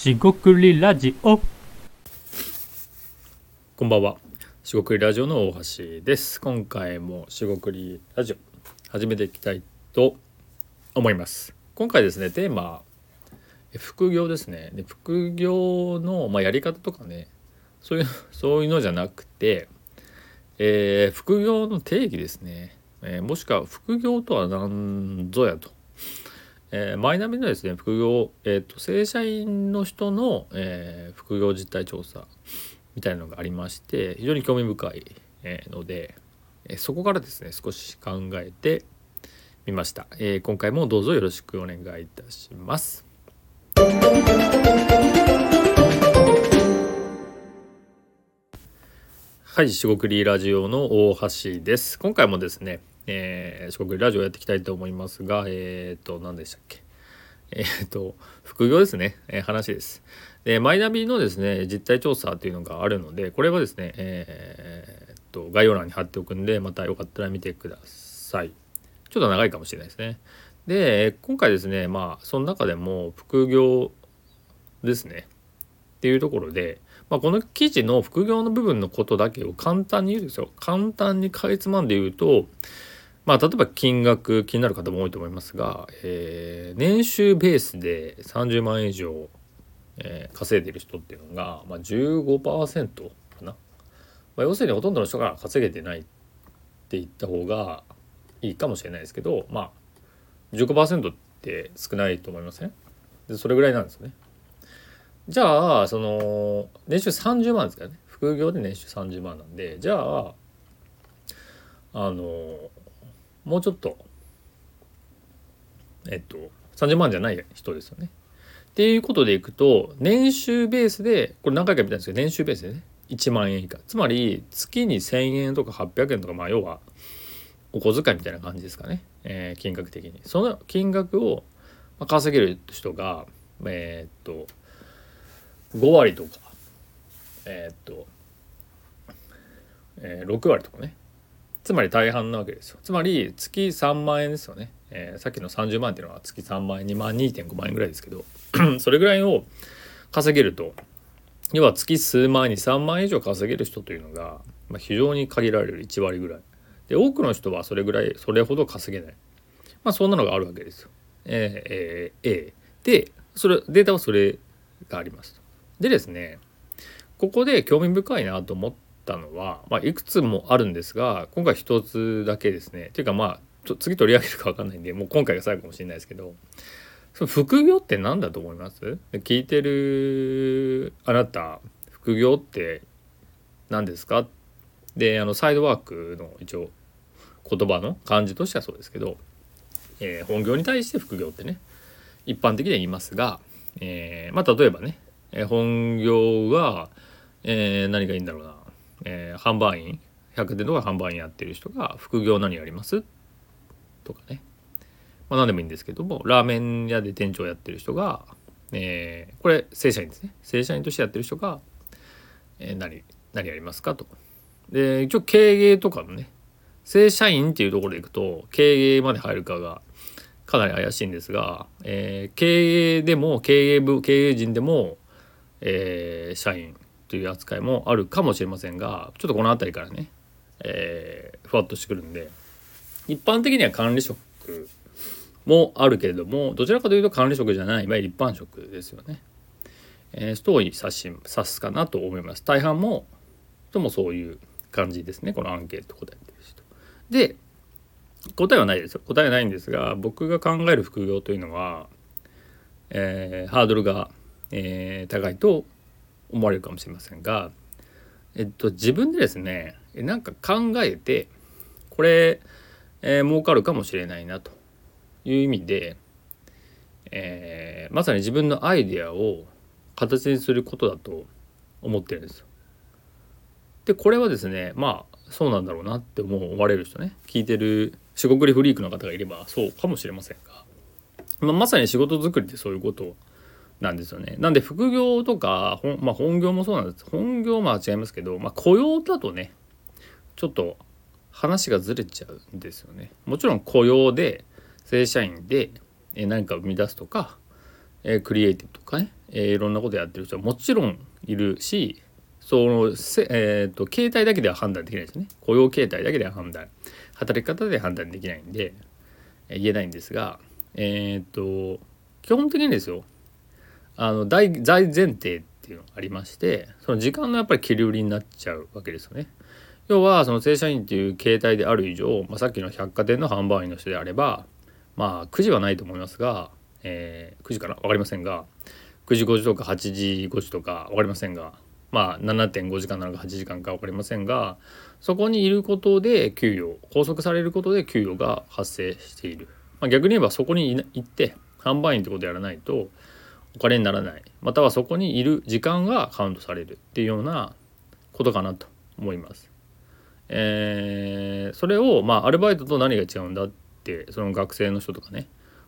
しごくりラジオこんばんは。しごくりラジオの大橋です。今回もしごくりラジオ始めていきたいと思います。今回ですね、テーマ副業ですね。で副業のまあやり方とかね、そういう そういうのじゃなくて、えー副業の定義ですね。えーもしくは副業とは何ぞやと。えーマイナビのですね副業、えー、と正社員の人の、えー副業実態調査みたいなのがありまして非常に興味深い、えーので、えーそこからですね少し考えてみました、えー今回もどうぞよろしくお願いいたします。はい四国リラジオの大橋です。今回もですね、えー、四国ラジオやっていきたいと思いますがえっ、と何でしたっけ？えっ、と副業ですね、え話です。でマイナビのですね実態調査というのがあるのでこれはですねえっと概要欄に貼っておくんでまたよかったら見てください。ちょっと長いかもしれないですね。で今回ですねまあその中でも副業ですね。っていうところで、まあ、この記事の副業の部分のことだけを簡単に言うんですよ。簡単にかいつまんで言うとまあ例えば金額気になる方も多いと思いますが、えー年収ベースで30万円以上えー稼いでる人っていうのが、まあ、15%かな、まあ、要するにほとんどの人が稼げてないって言った方がいいかもしれないですけどまあ15%って少ないと思いません？でそれぐらいなんですよね。じゃあその年収30万ですからね。副業で年収30万なんでじゃああのもうちょっとえっと30万じゃない人ですよね。っていうことでいくと年収ベースでこれ何回か見たんですけど年収ベースでね1万円以下。つまり月に1,000円とか800円とかまあ要はお小遣いみたいな感じですかね、えー金額的に。その金額を稼げる人がえーっと5割とかえーっと、えー6割とかね。つまり大半なわけですよつまり月3万円ですよね、えーさっきの30万っていうのは月3万円2万2.5万円ぐらいですけどそれぐらいを稼げると要は月数万円に3万円以上稼げる人というのが、まあ、非常に限られる1割ぐらいで多くの人はそれぐらいそれほど稼げないまあそんなのがあるわけですよ。えーえーえーでそれデータはそれがありますと。でですねここで興味深いなと思ったのは、まあ、いくつもあるんですが今回一つだけですね。っていうかまあ次取り上げるか分かんないんでもう今回が最後かもしれないですけどその副業って何だと思います？聞いてるあなた副業って何ですか？であのサイドワークの一応言葉の漢字としてはそうですけど、えー本業に対して副業ってね一般的には言いますが、えーまあ例えばね、えー本業が、えー何がいいんだろうな、えー販売員百貨店とか販売員やってる人が副業何やります？とかね。まあ何でもいいんですけどもラーメン屋で店長やってる人が、えーこれ正社員ですね。正社員としてやってる人が、えー何何やりますかと。で一応経営とかのね正社員っていうところでいくと経営まで入るかがかなり怪しいんですが、えー経営でも経営部経営陣でも、えー社員という扱いもあるかもしれませんがちょっとこの辺りからね、えーふわっとしてくるんで一般的には管理職もあるけれどもどちらかというと管理職じゃないいわゆる一般職ですよね。えー、人を指し指すかなと思います。大半もともそういう感じですねこのアンケート答えてる人。で答えはないですよ答えはないんですが僕が考える副業というのは、えーハードルが、えー高いと思われるかもしれませんが、えっと、自分でですねえなんか考えてこれ、えー儲かるかもしれないなという意味で、えーまさに自分のアイデアを形にすることだと思ってるんですよ。でこれはですねまあそうなんだろうなって思われる人ね聞いてる四国りフリークの方がいればそうかもしれませんが、まあ、まさに仕事作りってそういうことなんですよね。なんで副業とか本,、まあ、本業もそうなんです本業は違いますけど、まあ、雇用だとねちょっと話がずれちゃうんですよね。もちろん雇用で正社員でえ何か生み出すとかえクリエイティブとかね、えいろんなことやってる人はもちろんいるしそのせ、えー、と形態だけでは判断できないですね雇用形態だけでは判断働き方で判断できないんで、言えないんですがえっ、と基本的にですよあの大大前提っていうのがありましてその時間のやっぱり切り売りになっちゃうわけですよね。要はその正社員っていう形態である以上、まあ、さっきの百貨店の販売員の人であればまあ9時はないと思いますが、えー9時かな？分かりませんが9時5時とか8時5時とか分かりませんがまあ7.5時間なのか8時間か分かりませんがそこにいることで給与拘束されることで給与が発生している、まあ、逆に言えばそこに行って販売員ってことやらないとお金にならないまたはそこにいる時間がカウントされるっていうようなことかなと思います。えーそれをまあアルバイトと何が違うんだってその学生の人とかね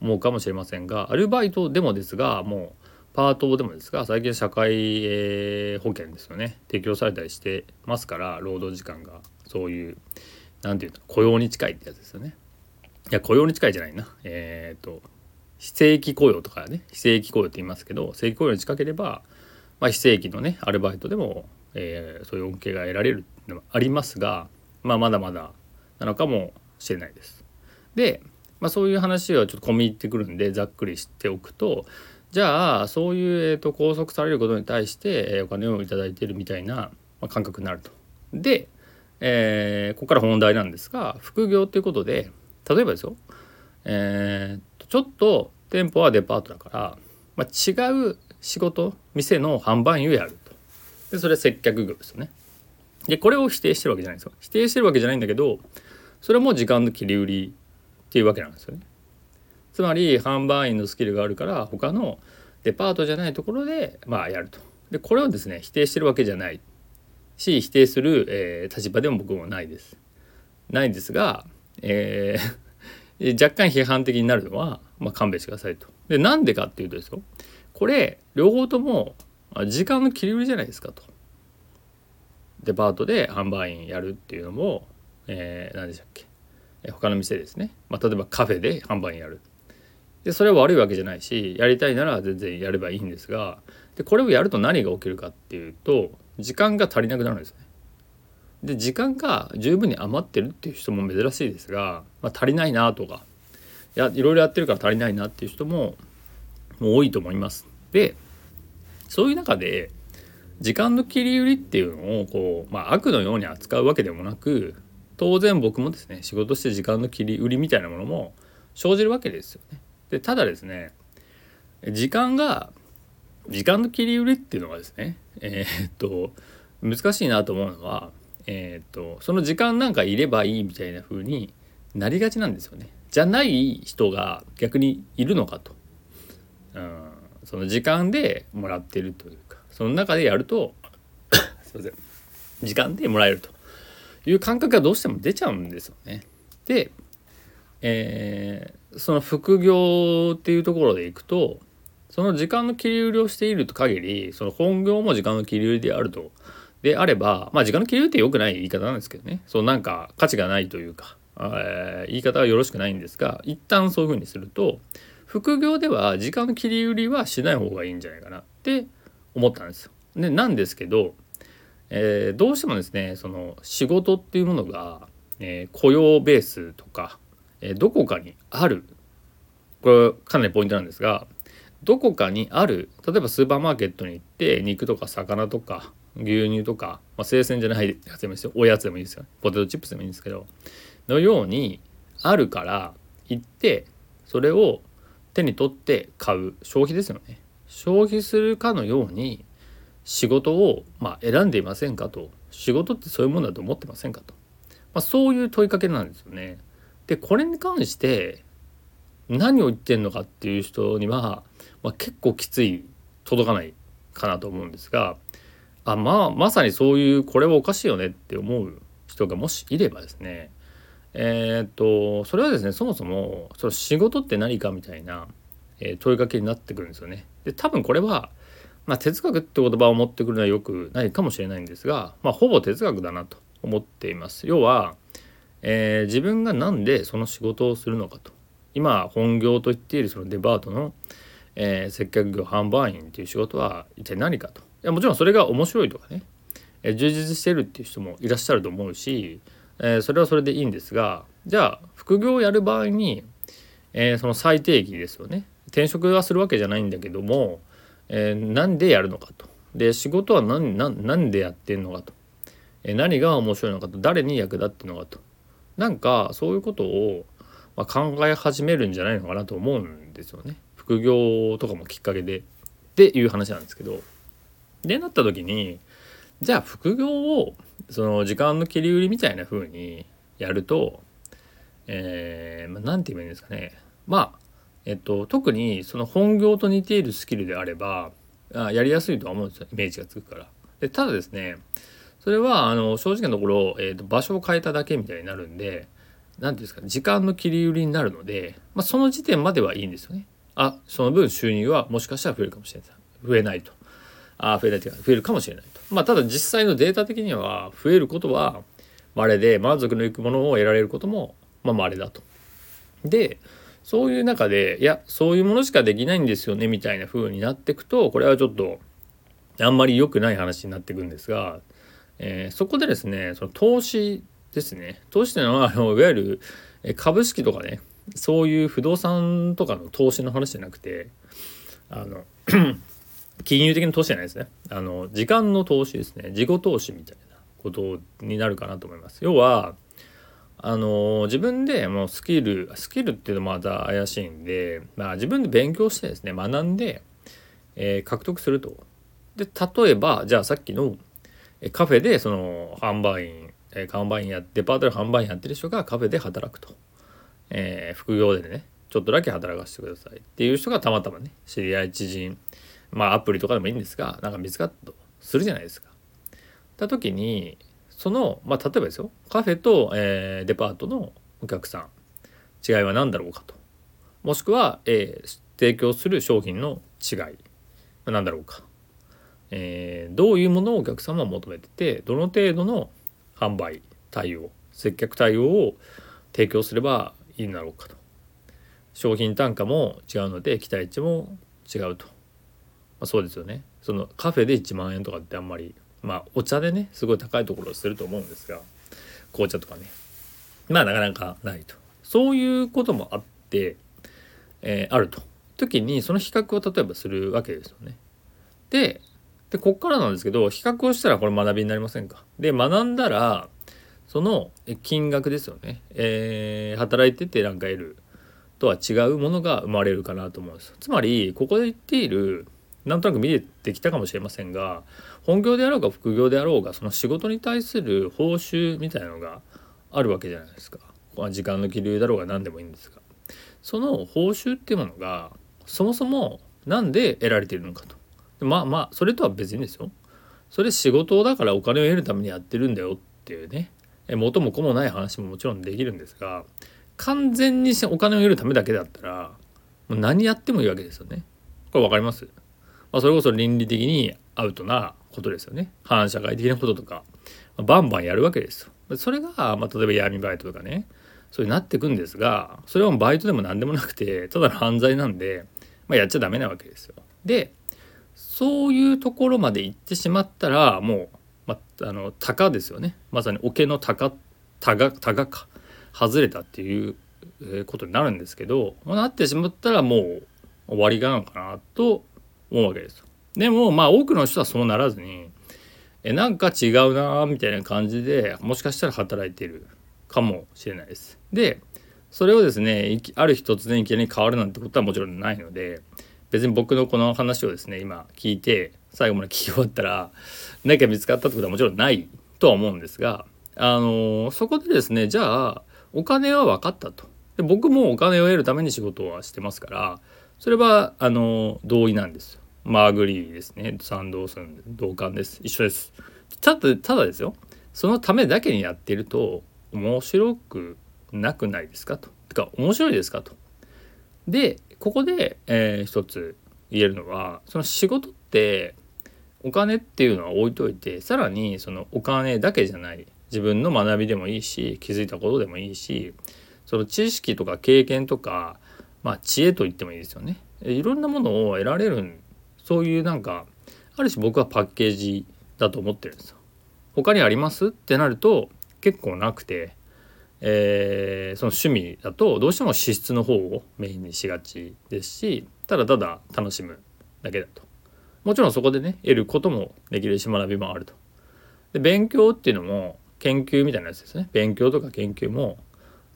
思うかもしれませんがアルバイトでもですがもうパートでもですが最近社会、えー保険ですよね提供されたりしてますから労働時間がそういうなんていうの雇用に近いってやつですよね。いや雇用に近いじゃないなえっ、と非正規雇用とかね非正規雇用って言いますけど正規雇用に近ければ、まあ、非正規のねアルバイトでも、えーそういう恩恵が得られるのはありますが、まあ、まだまだなのかもしれないです。で、まあ、そういう話はちょっと込み入ってくるんでざっくりしておくとじゃあそういう、えー、と拘束されることに対して、えーお金を頂いているみたいな、まあ、感覚になると。で、えーここから本題なんですが副業ということで例えばですよえーちょっと店舗はデパートだから、まあ、違う仕事店の販売員をやると。でそれは接客業ですよね。でこれを否定してるわけじゃないんですよ。否定してるわけじゃないんだけどそれも時間の切り売りっていうわけなんですよね。つまり販売員のスキルがあるから他のデパートじゃないところでまあやると。でこれをですね否定してるわけじゃないし否定する、えー立場でも僕もないです。ないですが、えー若干批判的になるのは、まあ、勘弁してくださいと。でなんでかっていうとですよこれ両方とも時間の切り売りじゃないですかと。デパートで販売員やるっていうのも、えー何でしたっけえ他の店ですね、まあ、例えばカフェで販売員やる。でそれは悪いわけじゃないしやりたいなら全然やればいいんですがでこれをやると何が起きるかっていうと時間が足りなくなるんですね。で時間が十分に余ってるっていう人も珍しいですが、まあ、足りないなとかいやいろいろやってるから足りないなっていう人も多いと思います。でそういう中で時間の切り売りっていうのをこう、まあ、悪のように扱うわけでもなく当然僕もですね仕事して時間の切り売りみたいなものも生じるわけですよね。でただですね時間が時間の切り売りっていうのはですねえーっと難しいなと思うのはえー、とその時間なんかいればいいみたいな風になりがちなんですよね。じゃない人が逆にいるのかと。うん、その時間でもらってるというかその中でやると すいません時間でもらえるという感覚がどうしても出ちゃうんですよね。で、えーその副業っていうところでいくとその時間の切り売りをしていると限りその本業も時間の切り売りであるとであればまあ時間の切り売りって良くない言い方なんですけどね。そうなんか価値がないというか、えー言い方はよろしくないんですが一旦そういうふうにすると副業では時間の切り売りはしない方がいいんじゃないかなって思ったんですよ。でなんですけど、えーどうしてもですねその仕事っていうものが、えー雇用ベースとか、えーどこかにある。これかなりポイントなんですがどこかにある。例えばスーパーマーケットに行って肉とか魚とか牛乳とか、まあ、生鮮じゃないやつでもいいですよ。おやつでもいいですよ。ポテトチップスでもいいんですけど。のようにあるから行ってそれを手に取って買う消費ですよね。消費するかのように仕事をまあ選んでいませんかと。仕事ってそういうものだと思ってませんかと、まあ、そういう問いかけなんですよね。でこれに関して何を言ってんのかっていう人には、まあ、結構きつい届かないかなと思うんですがあまあまさにそういうこれはおかしいよねって思う人がもしいればですねえーっとそれはですねそもそもその仕事って何かみたいな、え問いかけになってくるんですよね。で多分これは、まあ、哲学って言葉を持ってくるのはよくないかもしれないんですが、まあ、ほぼ哲学だなと思っています。要は、えー自分が何でその仕事をするのかと今本業と言っているそのデパートの、えー、接客業販売員っていう仕事は一体何かとやもちろんそれが面白いとかね、え、充実してるっていう人もいらっしゃると思うし、え、それはそれでいいんですがじゃあ副業をやる場合に、えその最低義ですよね。転職はするわけじゃないんだけども、えー、なんでやるのかと。で仕事は何何でやってんのかと、え、何が面白いのかと。誰に役立ってるのかと。なんかそういうことを、ま、考え始めるんじゃないのかなと思うんですよね。副業とかもきっかけで。っていう話なんですけど。でなった時にじゃあ副業をその時間の切り売りみたいな風にやるとえー、まあ、て言えばいいんですかねまあえっと、特にその本業と似ているスキルであればあやりやすいとは思うんですよイメージがつくから。でただですねそれはあの正直なところ、えーと、場所を変えただけみたいになるんで何ていうんですか時間の切り売りになるので、まあ、その時点まではいいんですよね。あその分収入はもしかしたら増えるかもしれない増えないと。あ増え増えるかもしれないと。まあただ実際のデータ的には増えることは稀で満足のいくものを得られることもまあ稀だと。でそういう中でいやそういうものしかできないんですよねみたいな風になっていくとこれはちょっとあんまり良くない話になっていくんですが、えー、そこでですねその投資ですね投資というのはあのいわゆる株式とかねそういう不動産とかの投資の話じゃなくてあの金融的な投資じゃないですね。あの時間の投資ですね。自己投資みたいなことになるかなと思います。要はあの自分でもうスキルスキルっていうのもまた怪しいんで、まあ、自分で勉強してですね学んで、えー、獲得すると。で例えばじゃあさっきのカフェでその販売員、えー、販売員やデパートで販売員やってる人がカフェで働くと、えー、副業でねちょっとだけ働かせてくださいっていう人がたまたまね知り合い知人まあアプリとかでもいいんですがなんか見つかったとするじゃないですか。た時にその、まあ、例えばですよ。カフェと、えー、デパートのお客さん。違いは何だろうかと。もしくは、えー、提供する商品の違い。は何だろうか、えー、どういうものをお客様は求めててどの程度の販売対応接客対応を提供すればいいんだろうかと。商品単価も違うので期待値も違うと、あ、そうですよね。そのカフェで1万円とかってあんまりまあお茶でねすごい高いところをすると思うんですが紅茶とかね。まあなかなかないと。そういうこともあって、えー、あると。時にその比較を例えばするわけですよね。ででこっからなんですけど比較をしたらこれ学びになりませんか。で学んだらその金額ですよね、えー、働いててなんか得るとは違うものが生まれるかなと思うんですつまりここで言っているなんとなく見えてきたかもしれませんが本業であろうが副業であろうがその仕事に対する報酬みたいなのがあるわけじゃないですか。時間の気流だろうが何でもいいんですがその報酬っていうものがそもそも何で得られているのかと。まあまあそれとは別にですよ。それ仕事だからお金を得るためにやってるんだよっていうね元も子もない話ももちろんできるんですが完全にお金を得るためだけだったらもう何やってもいいわけですよね。これ分かります？まあ、それこそ倫理的にアウトなことですよね。反社会的なこととか、まあ、バンバンやるわけですよ。それが、まあ、例えば闇バイトとかね。そういうなってくんですがそれはバイトでも何でもなくてただの犯罪なんで、まあ、やっちゃダメなわけですよ。でそういうところまで行ってしまったらもう、まあ、あの鷹ですよね。まさに桶の鷹鷹鷹か。外れたっていうことになるんですけど、まあ、なってしまったらもう終わりがなのかなと思うわけです。でもまあ多くの人はそうならずにえなんか違うなみたいな感じでもしかしたら働いてるかもしれないです。でそれをですねある日突然いきなり変わるなんてことはもちろんないので別に僕のこの話をですね今聞いて最後まで聞き終わったら何か見つかったってことはもちろんないとは思うんですがあのそこでですねじゃあお金は分かったと。で僕もお金を得るために仕事はしてますからそれはあの同意なんです。マーグリーですね。賛同する同感です。一緒です。ただただですよ。そのためだけにやってると面白くなくないですかと。てか面白いですかと。でここで、えー、一つ言えるのはその仕事ってお金っていうのは置いといてさらにそのお金だけじゃない。自分の学びでもいいし気づいたことでもいいしその知識とか経験とかまあ知恵と言ってもいいですよね。いろんなものを得られるそういうなんかある種僕はパッケージだと思ってるんですよ。他にありますってなると結構なくて、えー、その趣味だとどうしても資質の方をメインにしがちですしただただ楽しむだけだと。もちろんそこでね得ることもできるし学びもあると。で勉強っていうのも研究みたいなやつですね勉強とか研究も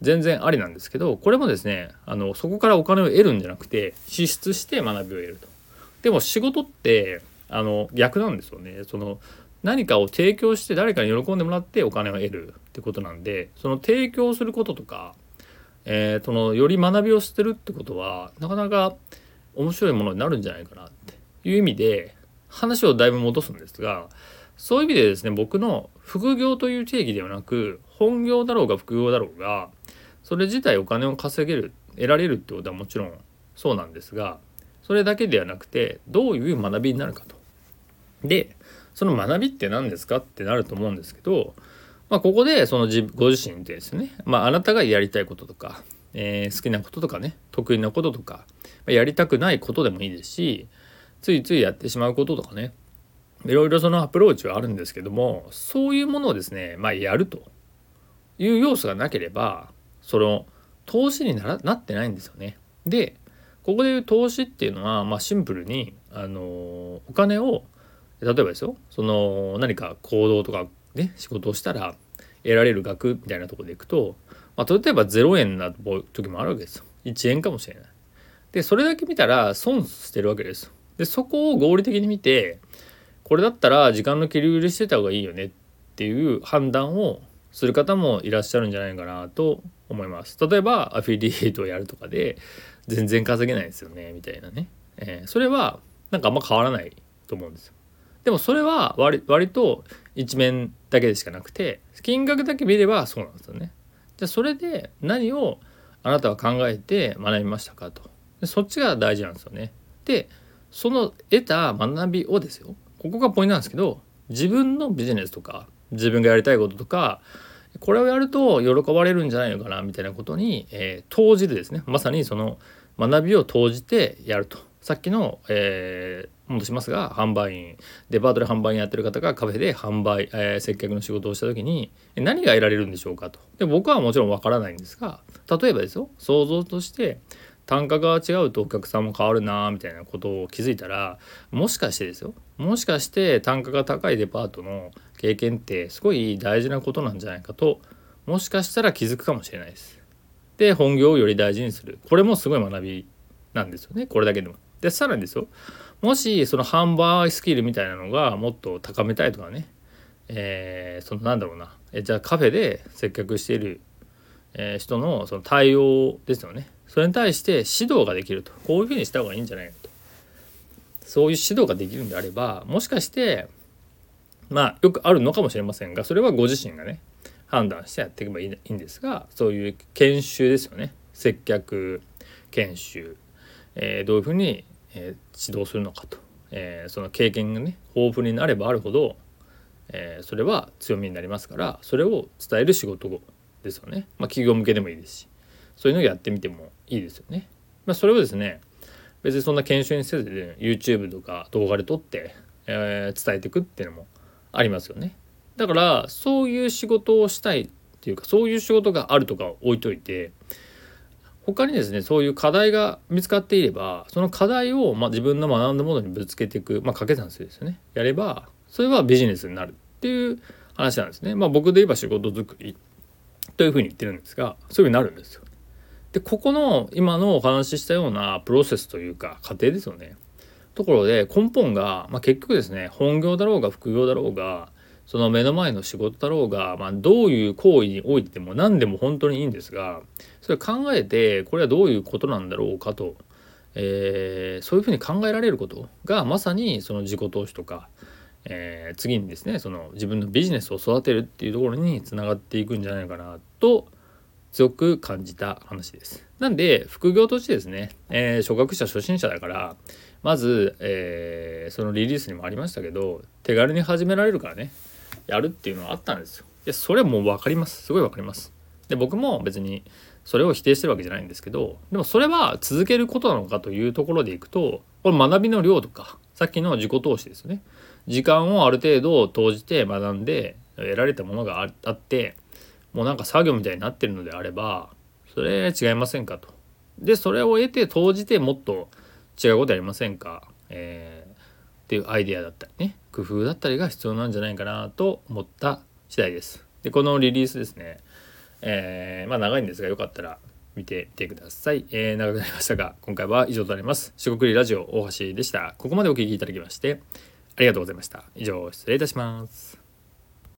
全然ありなんですけどこれもですねあのそこからお金を得るんじゃなくて支出して学びを得ると。でも仕事ってあの逆なんですよね。その何かを提供して誰かに喜んでもらってお金を得るってことなんでその提供することとか、えー、そのより学びを捨てるってことはなかなか面白いものになるんじゃないかなっていう意味で話をだいぶ戻すんですがそういう意味でですね僕の副業という定義ではなく本業だろうが副業だろうがそれ自体お金を稼げる得られるってことはもちろんそうなんですがそれだけではなくてどういう学びになるかと。でその学びって何ですかってなると思うんですけど、まあ、ここでその自ご自身でですね、まあ、あなたがやりたいこととか、えー、好きなこととかね得意なこととか、まやりたくないことでもいいですしついついやってしまうこととかねいろいろそのアプローチはあるんですけどもそういうものをですね、まあ、やるという要素がなければその投資にならなってないんですよね。でここでいう投資っていうのは、まあ、シンプルに、あのお金を例えばですよその何か行動とかね仕事をしたら得られる額みたいなとこでいくと、まあ、例えば0円な時もあるわけですよ1円かもしれない。でそれだけ見たら損してるわけです。でそこを合理的に見てこれだったら時間の切り売りしてた方がいいよねっていう判断をする方もいらっしゃるんじゃないかなと思います。例えばアフィリエイトをやるとかで全然稼げないですよねみたいなね、えー、それはなんかあんま変わらないと思うんですよ。でもそれは割と一面だけでしかなくて金額だけ見ればそうなんですよね。じゃあそれで何をあなたは考えて学びましたかとでそっちが大事なんですよね。でその得た学びをですよここがポイントなんですけど自分のビジネスとか自分がやりたいこととかこれをやると喜ばれるんじゃないのかなみたいなことに、えー、投じるですねまさにその学びを投じてやるとさっきの、えー、戻しますが販売員デパートで販売員やってる方がカフェで販売、えー、接客の仕事をした時に何が得られるんでしょうかとで僕はもちろんわからないんですが例えばですよ想像として単価が違うとお客さんも変わるなみたいなことを気づいたらもしかしてですよもしかして単価が高いデパートの経験ってすごい大事なことなんじゃないかともしかしたら気づくかもしれないです。で本業をより大事にする。これもすごい学びなんですよね。これだけでも。でさらにですよ。もしその販売スキルみたいなのがもっと高めたいとかね。えー、そのなんだろうな。えじゃあカフェで接客している、えー、人のその対応ですよね。それに対して指導ができると。こういうふうにした方がいいんじゃないかと。そういう指導ができるんであればもしかしてまあよくあるのかもしれませんがそれはご自身がね判断してやっていけばいいんですがそういう研修ですよね接客研修、えー、どういうふうに、えー、指導するのかと、えー、その経験がね豊富になればあるほど、えそれは強みになりますからそれを伝える仕事ですよね、まあ、企業向けでもいいですしそういうのをやってみてもいいですよね。まあ、それをですね別にそんな研修にせずで、ね、YouTube とか動画で撮って、えー、伝えていくっていうのもありますよね。だからそういう仕事をしたいっていうかそういう仕事があるとか置いといて他にですねそういう課題が見つかっていればその課題を、ま、自分の学んだものにぶつけていく、まあ、掛け算するですよねやればそれはビジネスになるっていう話なんですね。まあ、僕で言えば仕事作りというふうに言ってるんですがそういうふうになるんですよ。でここの今のお話ししたようなプロセスというか過程ですよね。ところで根本が、まあ、結局ですね本業だろうが副業だろうがその目の前の仕事だろうが、まあ、どういう行為においても何でも本当にいいんですがそれ考えてこれはどういうことなんだろうかと、えー、そういうふうに考えられることがまさにその自己投資とか、えー、次にですねその自分のビジネスを育てるっていうところにつながっていくんじゃないかなと強く感じた話です。なんで副業としてですね、えー、初学者初心者だからまず、えー、そのリリースにもありましたけど手軽に始められるからねやるっていうのはあったんですよ。いやそれはもう分かりますすごい分かります。で僕も別にそれを否定してるわけじゃないんですけどでもそれは続けることなのかというところでいくとこれ学びの量とかさっきの自己投資ですよね時間をある程度投じて学んで得られたものがあってもうなんか作業みたいになってるのであればそれ違いませんかと。でそれを得て投じてもっと違うことやりませんか、えー、っていうアイデアだったりね工夫だったりが必要なんじゃないかなと思った次第です。でこのリリースですね、えー、まあ長いんですがよかったら見てみてください、えー、長くなりましたが今回は以上となります。四国ラジオ大橋でした。ここまでお聴きいただきましてありがとうございました。以上失礼いたします。